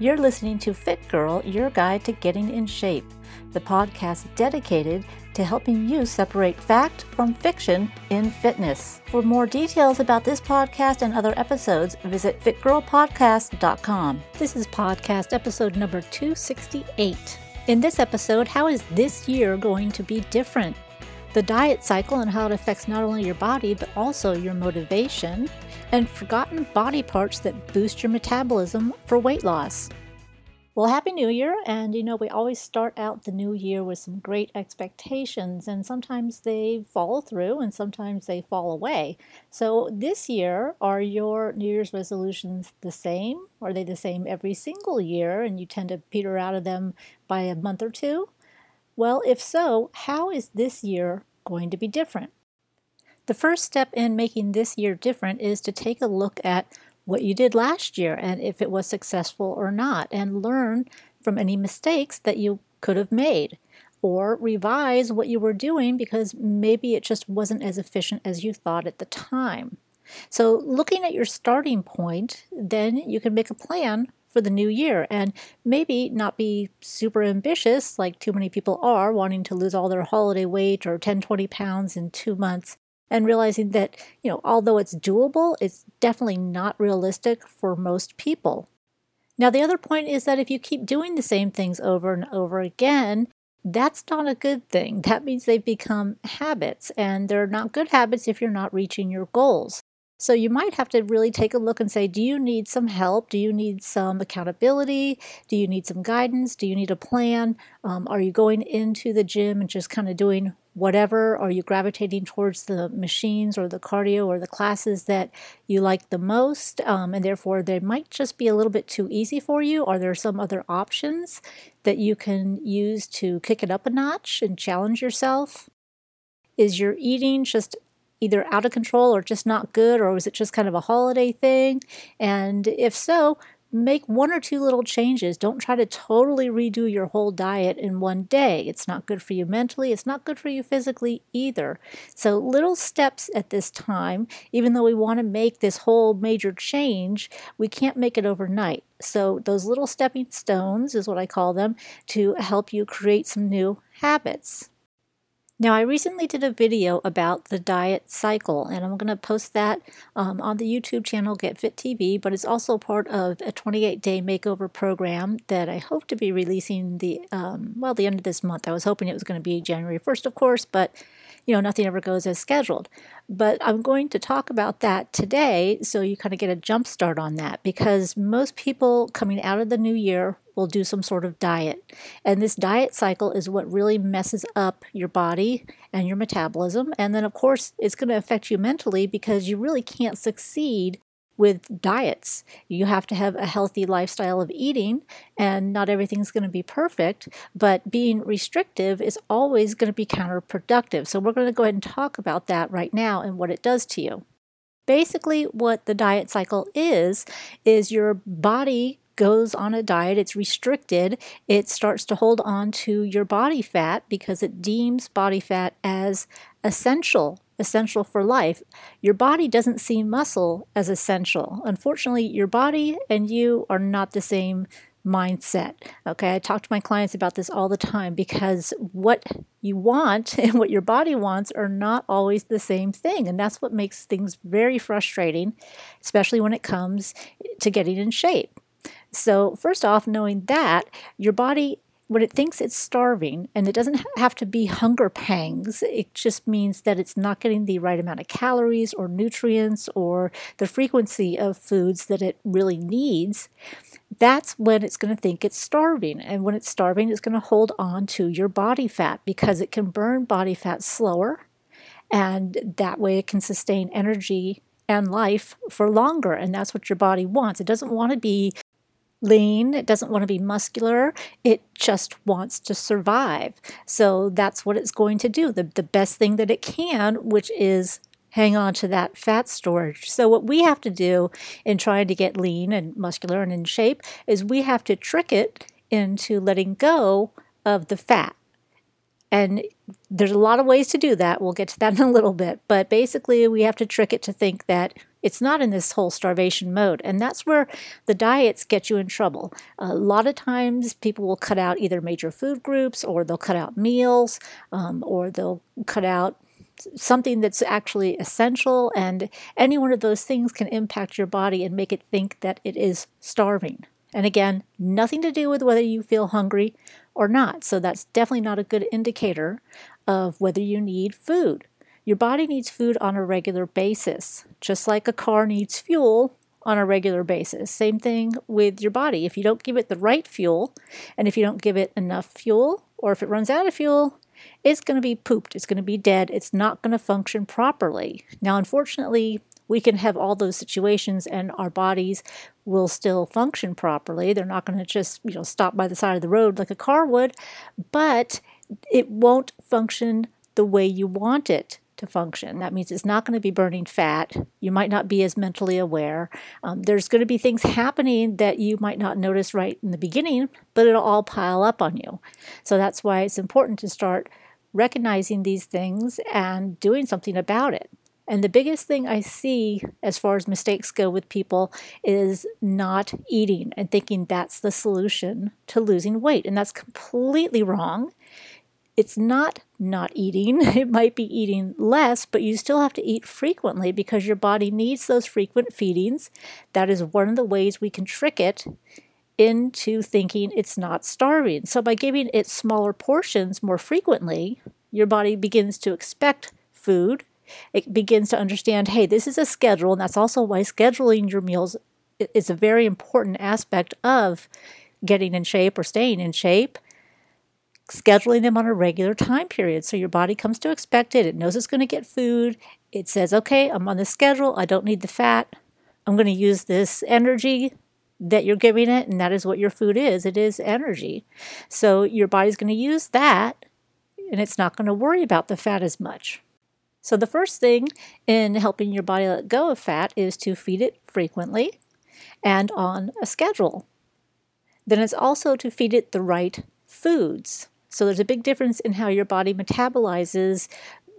You're listening to Fit Girl, your guide to getting in shape, the podcast dedicated to helping you separate fact from fiction in fitness. For more details about this podcast and other episodes, visit fitgirlpodcast.com. This is podcast episode number 268. In this episode, how is this year going to be different? The diet cycle and how it affects not only your body but also your motivation, and forgotten body parts that boost your metabolism for weight loss. Well, Happy New Year. And you know, we always start out the new year with some great expectations, and sometimes they follow through and sometimes they fall away. So, this year, are your New Year's resolutions the same? Are they the same every single year and you tend to peter out of them by a month or two? Well, if so, how is this year going to be different? The first step in making this year different is to take a look at what you did last year and if it was successful or not, and learn from any mistakes that you could have made. Or revise what you were doing because maybe it just wasn't as efficient as you thought at the time. So, looking at your starting point, then you can make a plan for the new year and maybe not be super ambitious like too many people are, wanting to lose all their holiday weight or 10, 20 pounds in two months and realizing that, you know, although it's doable, it's definitely not realistic for most people. Now, the other point is that if you keep doing the same things over and over again, that's not a good thing. That means they've become habits, and they're not good habits if you're not reaching your goals. So you might have to really take a look and say, do you need some help? Do you need some accountability? Do you need some guidance? Do you need a plan? Um, are you going into the gym and just kind of doing whatever? Are you gravitating towards the machines or the cardio or the classes that you like the most? Um, and therefore, they might just be a little bit too easy for you. Are there some other options that you can use to kick it up a notch and challenge yourself? Is your eating just either out of control or just not good, or was it just kind of a holiday thing? And if so, make one or two little changes. Don't try to totally redo your whole diet in one day. It's not good for you mentally, it's not good for you physically either. So, little steps at this time, even though we want to make this whole major change, we can't make it overnight. So, those little stepping stones is what I call them to help you create some new habits. Now, I recently did a video about the diet cycle, and I'm going to post that um, on the YouTube channel Get Fit TV, but it's also part of a 28 day makeover program that I hope to be releasing the, um, well, the end of this month. I was hoping it was going to be January 1st, of course, but you know, nothing ever goes as scheduled. But I'm going to talk about that today so you kind of get a jump start on that because most people coming out of the new year will do some sort of diet. And this diet cycle is what really messes up your body and your metabolism. And then, of course, it's going to affect you mentally because you really can't succeed with diets. You have to have a healthy lifestyle of eating, and not everything's going to be perfect, but being restrictive is always going to be counterproductive. So, we're going to go ahead and talk about that right now and what it does to you. Basically, what the diet cycle is, is your body goes on a diet, it's restricted, it starts to hold on to your body fat because it deems body fat as essential essential for life. Your body doesn't see muscle as essential. Unfortunately, your body and you are not the same mindset. Okay, I talk to my clients about this all the time because what you want and what your body wants are not always the same thing. And that's what makes things very frustrating, especially when it comes to getting in shape. So, first off, knowing that your body when it thinks it's starving, and it doesn't have to be hunger pangs, it just means that it's not getting the right amount of calories or nutrients or the frequency of foods that it really needs, that's when it's going to think it's starving. And when it's starving, it's going to hold on to your body fat because it can burn body fat slower. And that way it can sustain energy and life for longer. And that's what your body wants. It doesn't want to be lean, it doesn't want to be muscular, it just wants to survive. So that's what it's going to do, the, the best thing that it can, which is hang on to that fat storage. So, what we have to do in trying to get lean and muscular and in shape is we have to trick it into letting go of the fat. And there's a lot of ways to do that. We'll get to that in a little bit. But basically, we have to trick it to think that it's not in this whole starvation mode. And that's where the diets get you in trouble. A lot of times, people will cut out either major food groups or they'll cut out meals um, or they'll cut out something that's actually essential. And any one of those things can impact your body and make it think that it is starving. And again, nothing to do with whether you feel hungry or not. So that's definitely not a good indicator of whether you need food. Your body needs food on a regular basis, just like a car needs fuel on a regular basis. Same thing with your body. If you don't give it the right fuel, and if you don't give it enough fuel, or if it runs out of fuel, it's going to be pooped. It's going to be dead. It's not going to function properly. Now, unfortunately, we can have all those situations and our bodies will still function properly. They're not going to just, you know, stop by the side of the road like a car would, but it won't function the way you want it to function. That means it's not going to be burning fat. You might not be as mentally aware. Um, there's going to be things happening that you might not notice right in the beginning, but it'll all pile up on you. So that's why it's important to start recognizing these things and doing something about it. And the biggest thing I see as far as mistakes go with people is not eating and thinking that's the solution to losing weight. And that's completely wrong. It's not not eating. It might be eating less, but you still have to eat frequently because your body needs those frequent feedings. That is one of the ways we can trick it into thinking it's not starving. So, by giving it smaller portions more frequently, your body begins to expect food it begins to understand hey, this is a schedule. And that's also why scheduling your meals is a very important aspect of getting in shape or staying in shape. Scheduling them on a regular time period. So your body comes to expect it. It knows it's going to get food. It says, okay, I'm on the schedule. I don't need the fat. I'm going to use this energy that you're giving it, and that is what your food is. It is energy. So your body's going to use that, and it's not going to worry about the fat as much. So, the first thing in helping your body let go of fat is to feed it frequently and on a schedule. Then it's also to feed it the right foods. So, there's a big difference in how your body metabolizes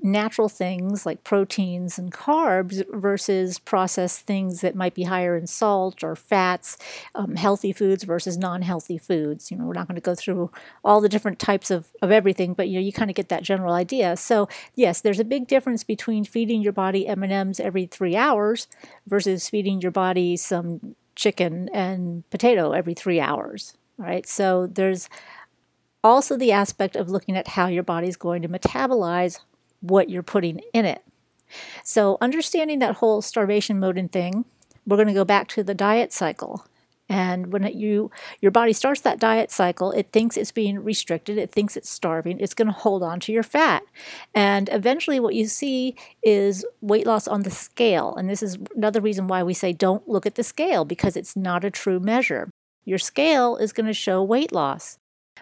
natural things like proteins and carbs versus processed things that might be higher in salt or fats, um, healthy foods versus non-healthy foods. You know, we're not going to go through all the different types of, of everything, but you know, you kind of get that general idea. So yes, there's a big difference between feeding your body M&Ms every three hours versus feeding your body some chicken and potato every three hours. Right. So there's also the aspect of looking at how your body is going to metabolize what you're putting in it. So, understanding that whole starvation mode and thing, we're going to go back to the diet cycle. And when it, you your body starts that diet cycle, it thinks it's being restricted, it thinks it's starving, it's going to hold on to your fat. And eventually what you see is weight loss on the scale. And this is another reason why we say don't look at the scale because it's not a true measure. Your scale is going to show weight loss,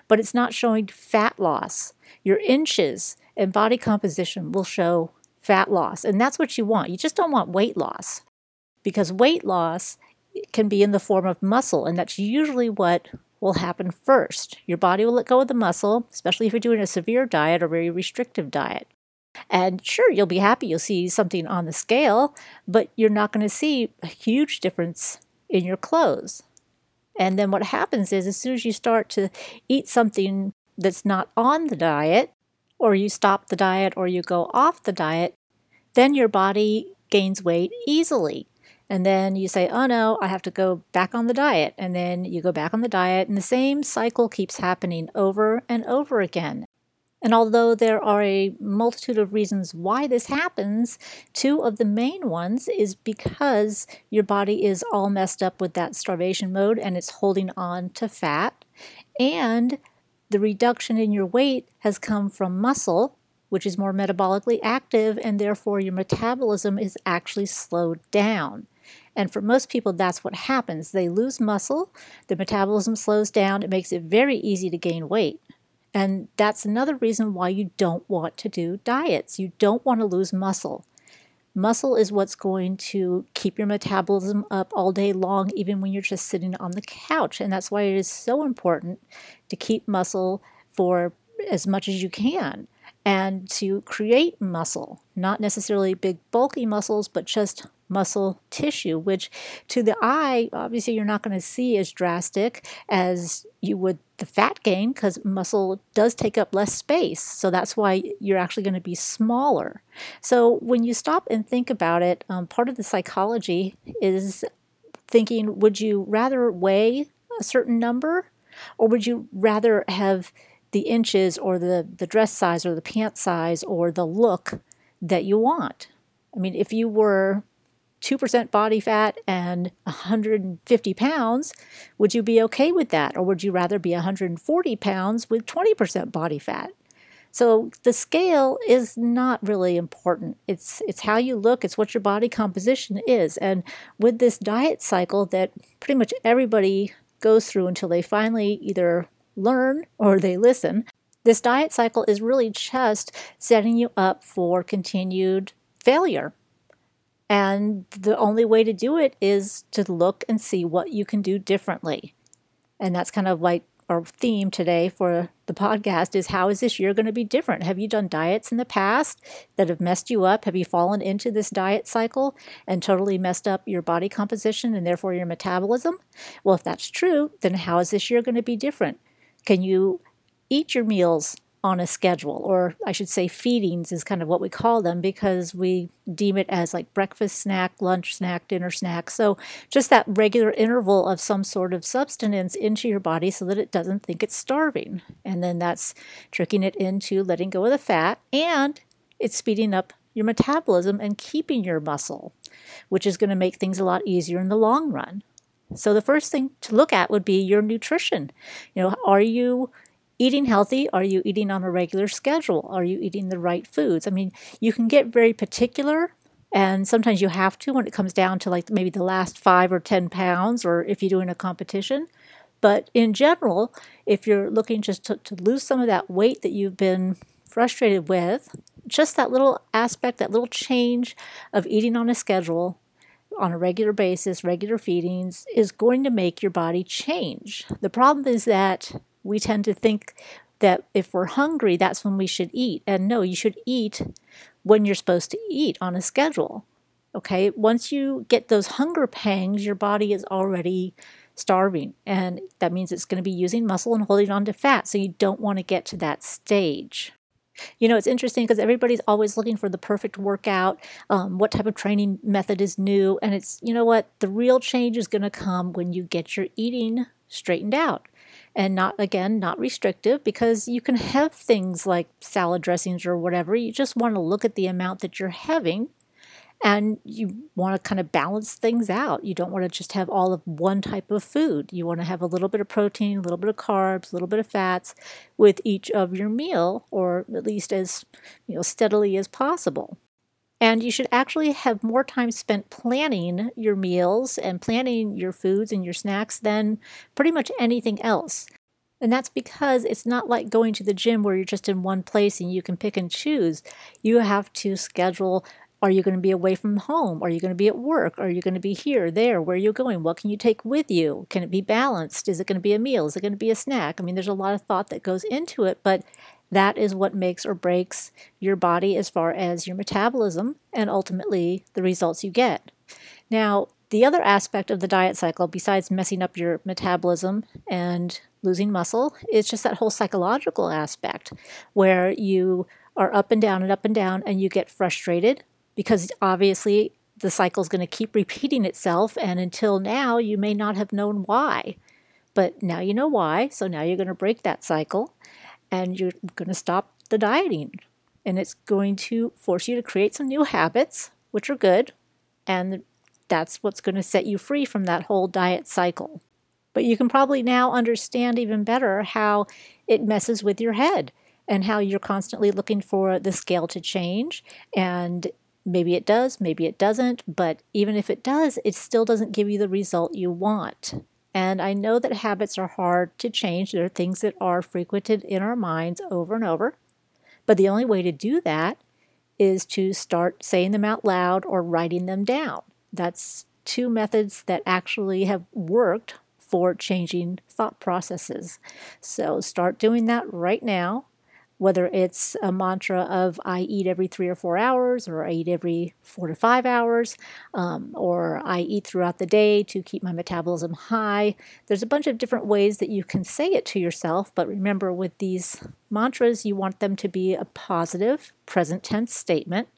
but it's not showing fat loss. Your inches and body composition will show fat loss. And that's what you want. You just don't want weight loss because weight loss can be in the form of muscle, and that's usually what will happen first. Your body will let go of the muscle, especially if you're doing a severe diet or very restrictive diet. And sure, you'll be happy you'll see something on the scale, but you're not going to see a huge difference in your clothes. And then what happens is, as soon as you start to eat something that's not on the diet, or you stop the diet or you go off the diet, then your body gains weight easily. And then you say, oh no, I have to go back on the diet. And then you go back on the diet, and the same cycle keeps happening over and over again. And although there are a multitude of reasons why this happens, two of the main ones is because your body is all messed up with that starvation mode and it's holding on to fat. And the reduction in your weight has come from muscle, which is more metabolically active, and therefore your metabolism is actually slowed down. And for most people, that's what happens. They lose muscle, the metabolism slows down, it makes it very easy to gain weight. And that's another reason why you don't want to do diets. You don't want to lose muscle. Muscle is what's going to keep your metabolism up all day long, even when you're just sitting on the couch. And that's why it is so important to keep muscle for as much as you can. and to create muscle, not necessarily big bulky muscles, but just muscle tissue, which to the eye, obviously, you're not going to see as drastic as you would the fat gain because muscle does take up less space. So that's why you're actually going to be smaller. So when you stop and think about it, um, part of the psychology is thinking would you rather weigh a certain number or would you rather have the inches or the, the dress size or the pant size or the look that you want? I mean, if you were 2% body fat and 150 pounds, would you be okay with that? Or would you rather be 140 pounds with 20% body fat? So the scale is not really important. It's it's how you look, it's what your body composition is. And with this diet cycle that pretty much everybody goes through until they finally either learn or they listen, this diet cycle is really just setting you up for continued failure and the only way to do it is to look and see what you can do differently. And that's kind of like our theme today for the podcast is how is this year going to be different? Have you done diets in the past that have messed you up? Have you fallen into this diet cycle and totally messed up your body composition and therefore your metabolism? Well, if that's true, then how is this year going to be different? Can you eat your meals on a schedule, or I should say, feedings is kind of what we call them because we deem it as like breakfast snack, lunch snack, dinner snack. So, just that regular interval of some sort of substance into your body so that it doesn't think it's starving. And then that's tricking it into letting go of the fat and it's speeding up your metabolism and keeping your muscle, which is going to make things a lot easier in the long run. So, the first thing to look at would be your nutrition. You know, are you eating healthy? Are you eating on a regular schedule? Are you eating the right foods? I mean you can get very particular and sometimes you have to when it comes down to like maybe the last five or ten pounds or if you're doing a competition. But in general if you're looking just to, to lose some of that weight that you've been frustrated with just that little aspect that little change of eating on a schedule on a regular basis, regular feedings, is going to make your body change. The problem is that we tend to think that if we're hungry, that's when we should eat. And no, you should eat when you're supposed to eat on a schedule. Okay, once you get those hunger pangs, your body is already starving, and that means it's going to be using muscle and holding on to fat. So you don't want to get to that stage. You know, it's interesting because everybody's always looking for the perfect workout, um, what type of training method is new. And it's, you know what, the real change is going to come when you get your eating straightened out and not again not restrictive because you can have things like salad dressings or whatever. You just want to look at the amount that you're having and you want to kind of balance things out. You don't want to just have all of one type of food. You want to have a little bit of protein a little bit of carbs a little bit of fats with each of your meal or at least as you know steadily as possible and you should actually have more time spent planning your meals and planning your foods and your snacks than pretty much anything else. And that's because it's not like going to the gym where you're just in one place and you can pick and choose. You have to schedule are you going to be away from home? Are you going to be at work? Are you going to be here, there? Where are you going? What can you take with you? Can it be balanced? Is it going to be a meal? Is it going to be a snack? I mean, there's a lot of thought that goes into it, but that is what makes or breaks your body as far as your metabolism and ultimately the results you get. Now, the other aspect of the diet cycle, besides messing up your metabolism and losing muscle, is just that whole psychological aspect where you are up and down and up and down and you get frustrated because obviously the cycle is going to keep repeating itself. And until now, you may not have known why. But now you know why. So now you're going to break that cycle and you're going to stop the dieting. And it's going to force you to create some new habits, which are good. And that's what's going to set you free from that whole diet cycle. But you can probably now understand even better how it messes with your head and how you're constantly looking for the scale to change. And maybe it does, maybe it doesn't. But even if it does, it still doesn't give you the result you want. And I know that habits are hard to change. There are things that are frequented in our minds over and over. But the only way to do that is to start saying them out loud or writing them down. That's two methods that actually have worked for changing thought processes. So start doing that right now. Whether it's a mantra of I eat every three or four hours, or I eat every four to five hours, um, or I eat throughout the day to keep my metabolism high. There's a bunch of different ways that you can say it to yourself, but remember with these mantras, you want them to be a positive present tense statement.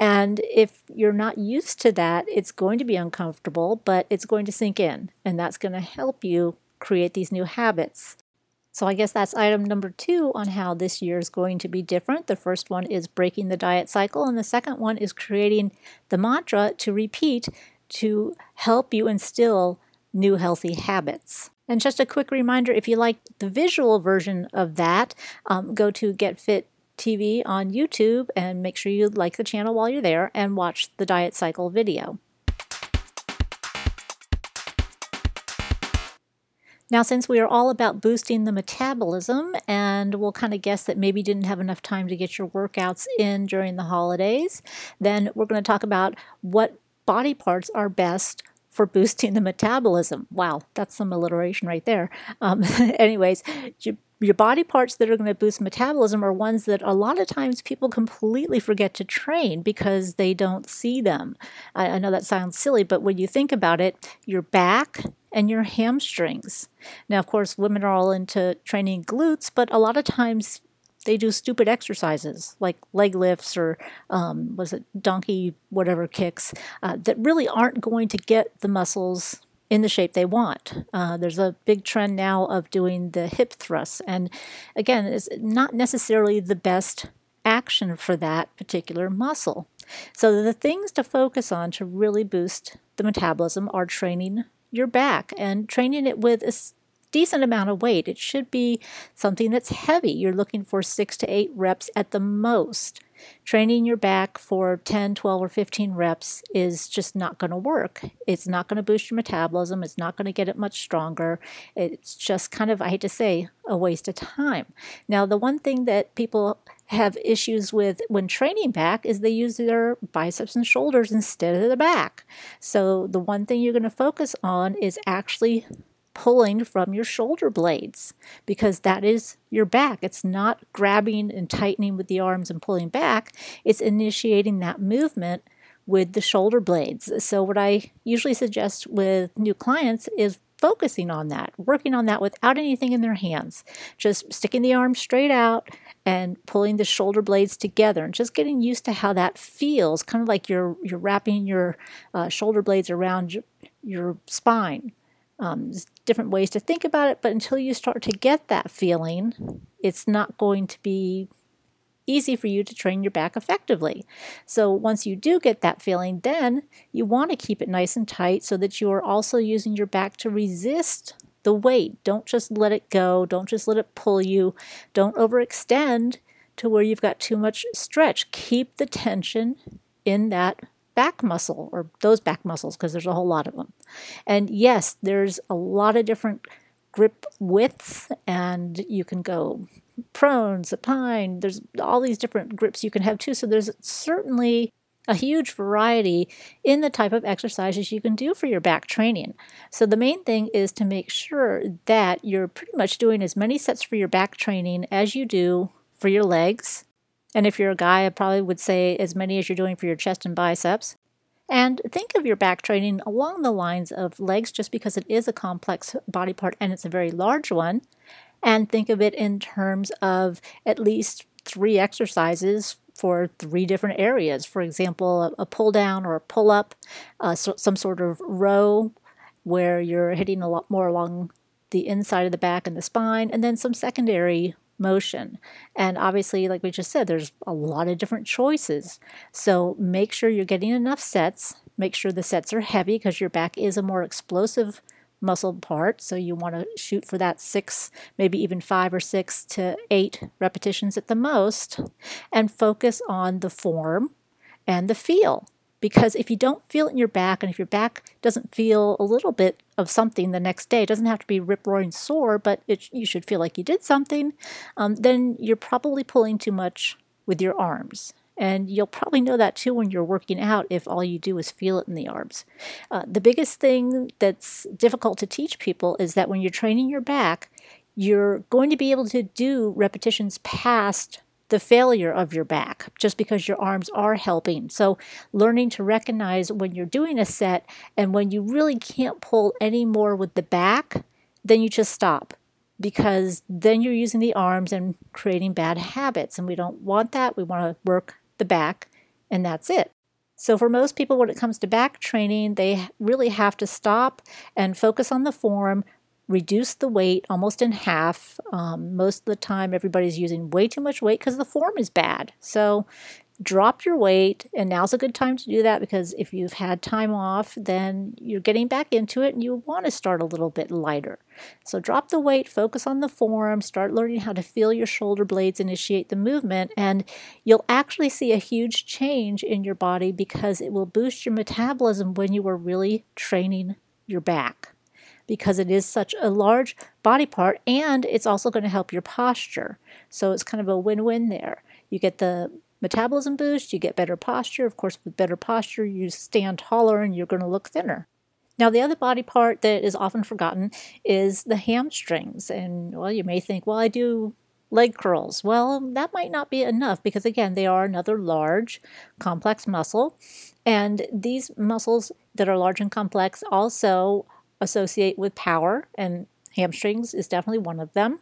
And if you're not used to that, it's going to be uncomfortable, but it's going to sink in, and that's going to help you create these new habits. So I guess that's item number two on how this year is going to be different. The first one is breaking the diet cycle, and the second one is creating the mantra to repeat to help you instill new healthy habits. And just a quick reminder if you like the visual version of that, um, go to Get Fit TV on YouTube and make sure you like the channel while you're there and watch the diet cycle video. Now, since we are all about boosting the metabolism, and we'll kind of guess that maybe you didn't have enough time to get your workouts in during the holidays, then we're going to talk about what body parts are best for boosting the metabolism. Wow, that's some alliteration right there. Um, anyways, your body parts that are going to boost metabolism are ones that a lot of times people completely forget to train because they don't see them. I, I know that sounds silly, but when you think about it, your back and your hamstrings. Now, of course, women are all into training glutes, but a lot of times they do stupid exercises like leg lifts or um, was it donkey whatever kicks uh, that really aren't going to get the muscles in the shape they want. Uh, there's a big trend now of doing the hip thrusts, and again, it's not necessarily the best action for that particular muscle. So, the things to focus on to really boost the metabolism are training your back and training it with a decent amount of weight. It should be something that's heavy. You're looking for six to eight reps at the most. Training your back for 10, 12, or 15 reps is just not going to work. It's not going to boost your metabolism. It's not going to get it much stronger. It's just kind of, I hate to say, a waste of time. Now, the one thing that people have issues with when training back is they use their biceps and shoulders instead of the back. So, the one thing you're going to focus on is actually pulling from your shoulder blades because that is your back. It's not grabbing and tightening with the arms and pulling back, it's initiating that movement with the shoulder blades. So, what I usually suggest with new clients is focusing on that, working on that without anything in their hands, just sticking the arms straight out and pulling the shoulder blades together and just getting used to how that feels, kind of like you're, you're wrapping your uh, shoulder blades around your, your spine. Um, different ways to think about it, but until you start to get that feeling, it's not going to be easy for you to train your back effectively. So once you do get that feeling, then you want to keep it nice and tight so that you are also using your back to resist the weight. Don't just let it go. Don't just let it pull you. Don't overextend to where you've got too much stretch. Keep the tension in that back muscle or those back muscles because there's a whole lot of them. And yes, there's a lot of different grip widths and you can go prone, supine, there's all these different grips you can have too. So there's certainly a huge variety in the type of exercises you can do for your back training. So, the main thing is to make sure that you're pretty much doing as many sets for your back training as you do for your legs and if you're a guy, I probably would say as many as you're doing for your chest and biceps. And think of your back training along the lines of legs, just because it is a complex body part and it's a very large one. And think of it in terms of at least three exercises for three different areas. For example, a, pull down or a pull up, uh, so, some sort of row where you're hitting a lot more along the inside of the back and the spine, and then some secondary motion. And obviously, like we just said, there's a lot of different choices. So make sure you're getting enough sets. Make sure the sets are heavy because your back is a more explosive muscle part. So you want to shoot for that six, maybe even five or six to eight repetitions at the most, and focus on the form and the feel because if you don't feel it in your back and if your back doesn't feel a little bit of something the next day it doesn't have to be rip roaring sore but it, you should feel like you did something um, then you're probably pulling too much with your arms and you'll probably know that too when you're working out if all you do is feel it in the arms. Uh, the biggest thing that's difficult to teach people is that when you're training your back, you're going to be able to do repetitions past the failure of your back just because your arms are helping. So, learning to recognize when you're doing a set and when you really can't pull any more with the back, then you just stop because then you're using the arms and creating bad habits. And we don't want that. We want to work the back, and that's it. So, for most people, when it comes to back training, they really have to stop and focus on the form, reduce the weight almost in half. Um, most of the time, everybody's using way too much weight because the form is bad. So, drop your weight, and now's a good time to do that because if you've had time off, then you're getting back into it and you want to start a little bit lighter. So, drop the weight, focus on the form, start learning how to feel your shoulder blades, initiate the movement, and you'll actually see a huge change in your body because it will boost your metabolism when you are really training your back because it is such a large body part and it's also going to help your posture. So it's kind of a win win there. You get the metabolism boost, you get better posture. Of course, with better posture, you stand taller and you're going to look thinner. Now, the other body part that is often forgotten is the hamstrings. And well, you may think, well, I do leg curls. Well, that might not be enough because, again, they are another large, complex muscle. And these muscles that are large and complex also associate with power, and hamstrings is definitely one of them,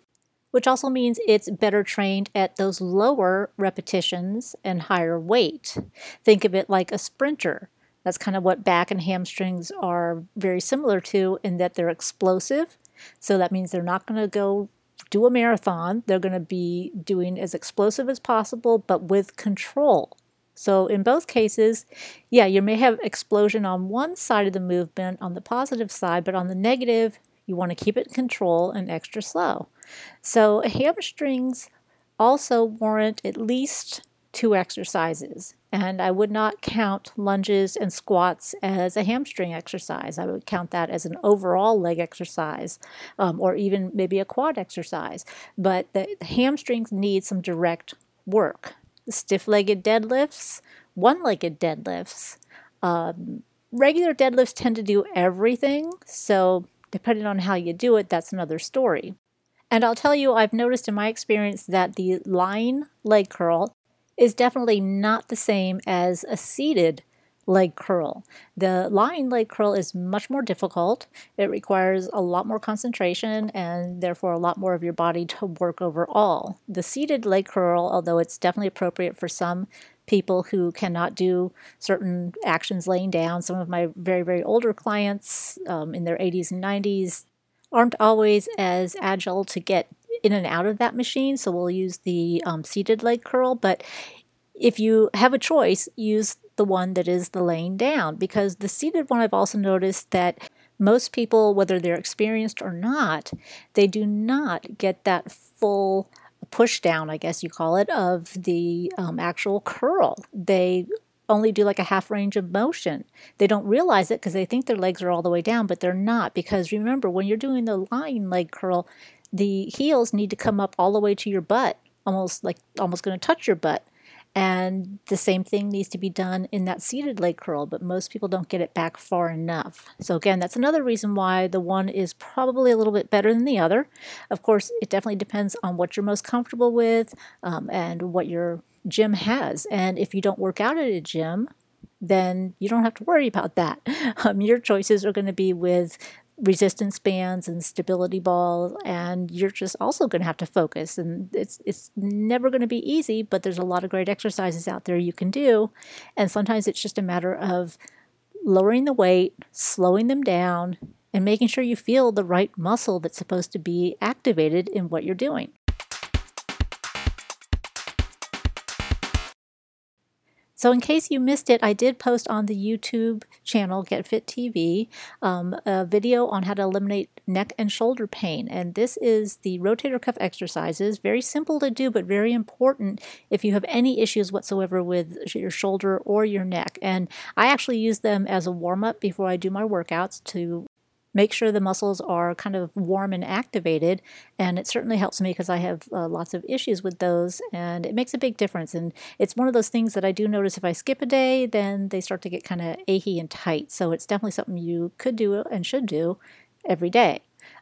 which also means it's better trained at those lower repetitions and higher weight. Think of it like a sprinter. That's kind of what back and hamstrings are very similar to in that they're explosive. So that means they're not going to go do a marathon. They're going to be doing as explosive as possible, but with control. So in both cases, yeah, you may have explosion on one side of the movement on the positive side, but on the negative, you want to keep it in control and extra slow. So hamstrings also warrant at least two exercises. And I would not count lunges and squats as a hamstring exercise. I would count that as an overall leg exercise um, or even maybe a quad exercise. But the hamstrings need some direct work stiff legged deadlifts, one legged deadlifts. Um, regular deadlifts tend to do everything, so depending on how you do it, that's another story. And I'll tell you, I've noticed in my experience that the lying leg curl is definitely not the same as a seated leg curl. The lying leg curl is much more difficult. It requires a lot more concentration and therefore a lot more of your body to work overall. The seated leg curl, although it's definitely appropriate for some people who cannot do certain actions laying down, some of my very, very older clients um, in their 80s and 90s aren't always as agile to get in and out of that machine. So we'll use the um, seated leg curl. But if you have a choice, use the one that is the laying down because the seated one I've also noticed that most people, whether they're experienced or not, they do not get that full push down, I guess you call it, of the um, actual curl. They only do like a half range of motion. They don't realize it because they think their legs are all the way down, but they're not. Because remember, when you're doing the lying leg curl, the heels need to come up all the way to your butt, almost like almost going to touch your butt. And the same thing needs to be done in that seated leg curl, but most people don't get it back far enough. So, again, that's another reason why the one is probably a little bit better than the other. Of course, it definitely depends on what you're most comfortable with um, and what your gym has. And if you don't work out at a gym, then you don't have to worry about that. Um, your choices are going to be with resistance bands and stability balls and you're just also going to have to focus and it's it's never going to be easy but there's a lot of great exercises out there you can do and sometimes it's just a matter of lowering the weight slowing them down and making sure you feel the right muscle that's supposed to be activated in what you're doing So, in case you missed it, I did post on the YouTube channel Get Fit TV um, a video on how to eliminate neck and shoulder pain. And this is the rotator cuff exercises. Very simple to do, but very important if you have any issues whatsoever with your shoulder or your neck. And I actually use them as a warm up before I do my workouts to make sure the muscles are kind of warm and activated. And it certainly helps me because I have uh, lots of issues with those, and it makes a big difference. And it's one of those things that I do notice if I skip a day, then they start to get kind of achy and tight. So it's definitely something you could do and should do every day.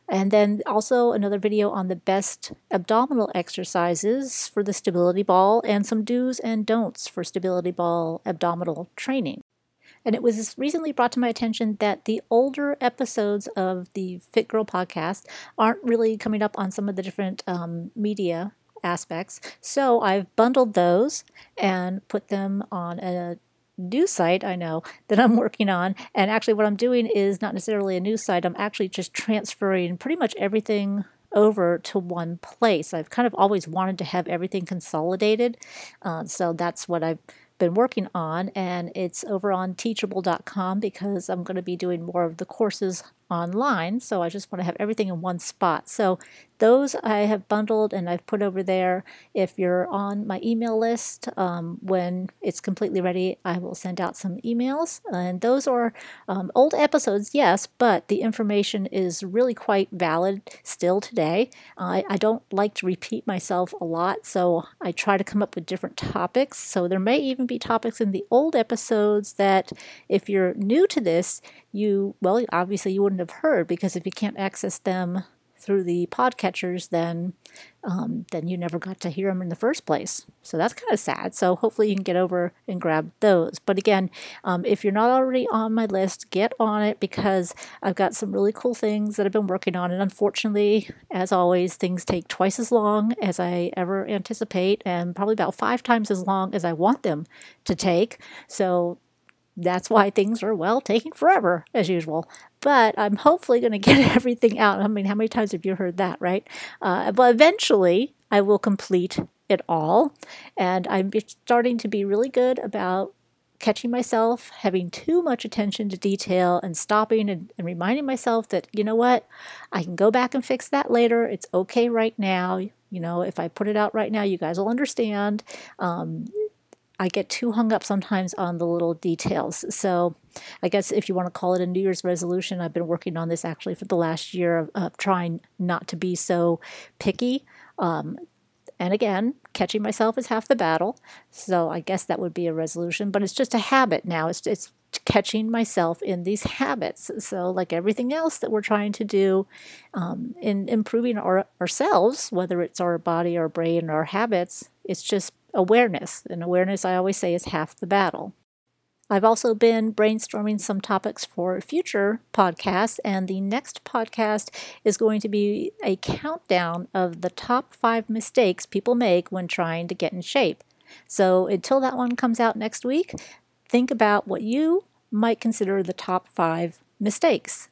And then also another video on the best abdominal exercises for the stability ball and some do's and don'ts for stability ball abdominal training. And it was recently brought to my attention that the older episodes of the Fit Girl podcast aren't really coming up on some of the different um, media aspects. So I've bundled those and put them on a new site I know that I'm working on. And actually, what I'm doing is not necessarily a new site, I'm actually just transferring pretty much everything over to one place. I've kind of always wanted to have everything consolidated. Uh, so that's what I've been working on, and it's over on teachable.com because I'm going to be doing more of the courses online. So I just want to have everything in one spot. So those I have bundled and I've put over there. If you're on my email list, um, when it's completely ready, I will send out some emails. And those are um, old episodes, yes, but the information is really quite valid still today. I, I don't like to repeat myself a lot, so I try to come up with different topics. So there may even be topics in the old episodes that, if you're new to this, you, well, obviously you wouldn't have heard because if you can't access them through the podcatchers, then um, then you never got to hear them in the first place. So that's kind of sad. So hopefully you can get over and grab those. But again, um, if you're not already on my list, get on it because I've got some really cool things that I've been working on. And unfortunately, as always, things take twice as long as I ever anticipate, and probably about five times as long as I want them to take. So that's why things are, well, taking forever as usual. But I'm hopefully going to get everything out. I mean, how many times have you heard that, right? Uh, but eventually, I will complete it all. And I'm starting to be really good about catching myself having too much attention to detail and stopping and, and, reminding myself that, you know what, I can go back and fix that later. It's okay right now. You know, if I put it out right now, you guys will understand. Um, I get too hung up sometimes on the little details. So, I guess if you want to call it a New Year's resolution, I've been working on this actually for the last year of, of trying not to be so picky. Um, and again, catching myself is half the battle. So I guess that would be a resolution, but it's just a habit now. It's, it's catching myself in these habits. So, like everything else that we're trying to do um, in improving our, ourselves, whether it's our body, our brain, our habits, it's just awareness. And awareness, I always say, is half the battle. I've also been brainstorming some topics for future podcasts, and the next podcast is going to be a countdown of the top five mistakes people make when trying to get in shape. So until that one comes out next week, think about what you might consider the top five mistakes.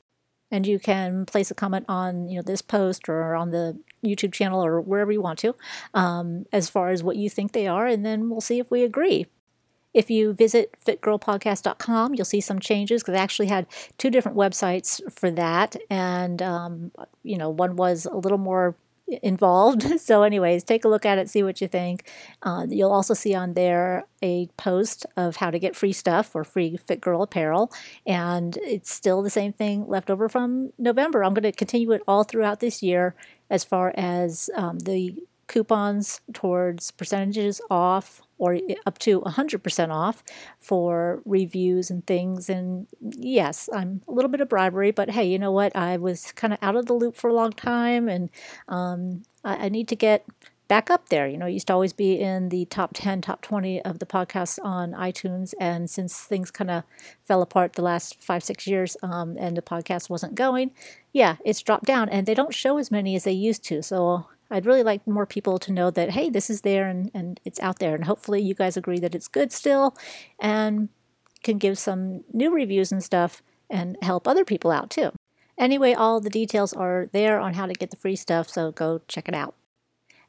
And you can place a comment on you know this post or on the YouTube channel or wherever you want to, um, as far as what you think they are, and then we'll see if we agree. If you visit fitgirlpodcast.com, you'll see some changes because I actually had two different websites for that. And, um, you know, one was a little more involved. So, anyways, take a look at it, see what you think. Uh, you'll also see on there a post of how to get free stuff or free Fit Girl apparel. And it's still the same thing left over from November. I'm going to continue it all throughout this year as far as um, the coupons towards percentages off or up to 100% off for reviews and things. And yes, I'm a little bit of bribery, but hey, you know what? I was kind of out of the loop for a long time and um, I, I, need to get back up there. You know, I used to always be in the top 10, top 20 of the podcasts on iTunes. And since things kind of fell apart the last five, six years um, and the podcast wasn't going, yeah, it's dropped down and they don't show as many as they used to. So I'd really like more people to know that, hey, this is there and, and it's out there. And hopefully you guys agree that it's good still and can give some new reviews and stuff and help other people out too. Anyway, all the details are there on how to get the free stuff, so go check it out.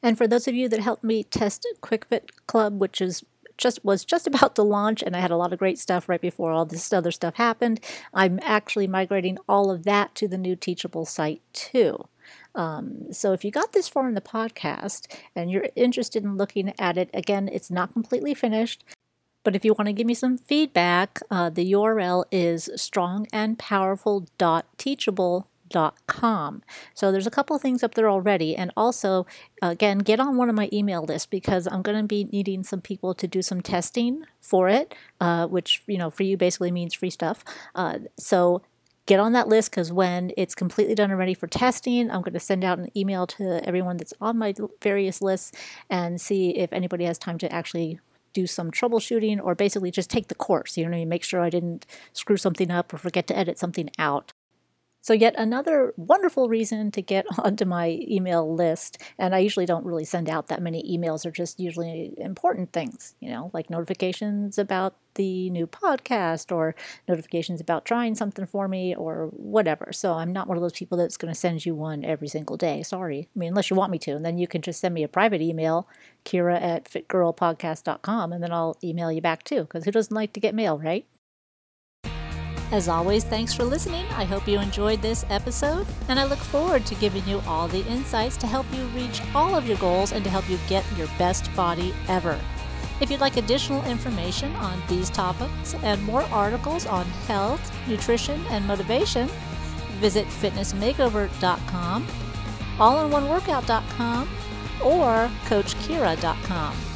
And for those of you that helped me test QuickFit Club, which is just was just about to launch and I had a lot of great stuff right before all this other stuff happened. I'm actually migrating all of that to the new Teachable site too. Um, so if you got this far in the podcast and you're interested in looking at it, again, it's not completely finished. But if you want to give me some feedback, uh, the URL is strongandpowerful.teachable.com. So there's a couple things up there already. And also, again, get on one of my email lists because I'm going to be needing some people to do some testing for it, uh, which, you know, for you basically means free stuff. Uh, so get on that list because when it's completely done and ready for testing, I'm going to send out an email to everyone that's on my various lists and see if anybody has time to actually do some troubleshooting or basically just take the course. You know, make sure I didn't screw something up or forget to edit something out. So, yet another wonderful reason to get onto my email list. And I usually don't really send out that many emails, are just usually important things, you know, like notifications about the new podcast or notifications about trying something for me or whatever. So, I'm not one of those people that's going to send you one every single day. Sorry. I mean, unless you want me to. And then you can just send me a private email, Kira at fitgirlpodcast.com, and then I'll email you back too, because who doesn't like to get mail, right? As always, thanks for listening. I hope you enjoyed this episode, and I look forward to giving you all the insights to help you reach all of your goals and to help you get your best body ever. If you'd like additional information on these topics and more articles on health, nutrition, and motivation, visit fitnessmakeover.com, allinOneWorkout.com, or CoachKira.com.